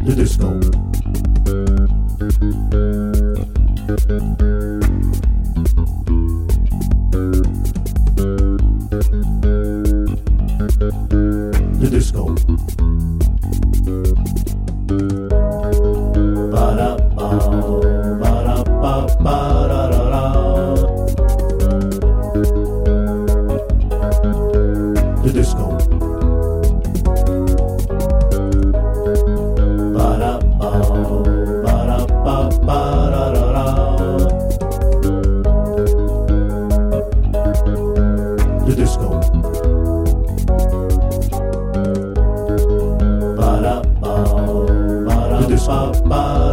Nudistão. is gone. The disco. The disco.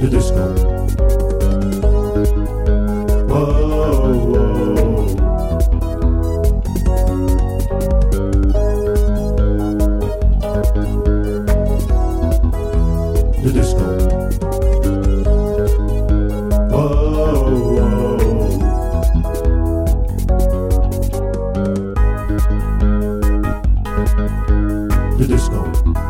the disco. Whoa. The disco. the disco.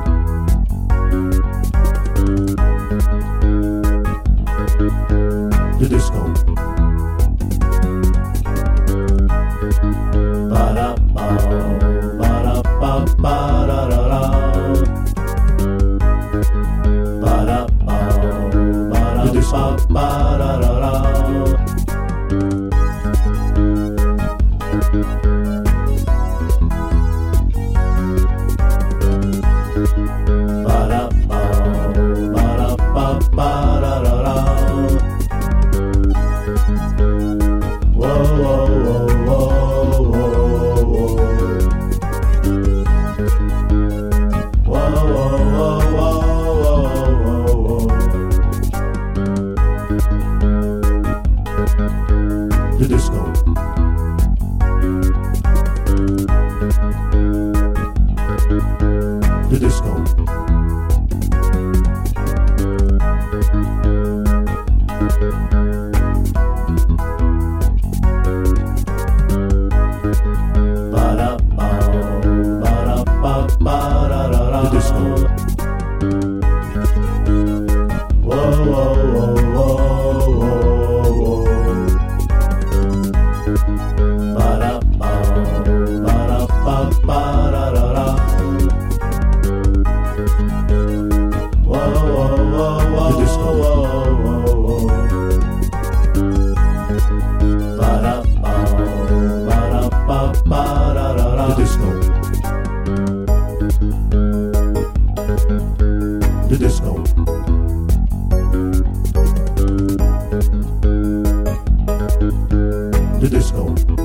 The disco. The disco. The disco. The disco.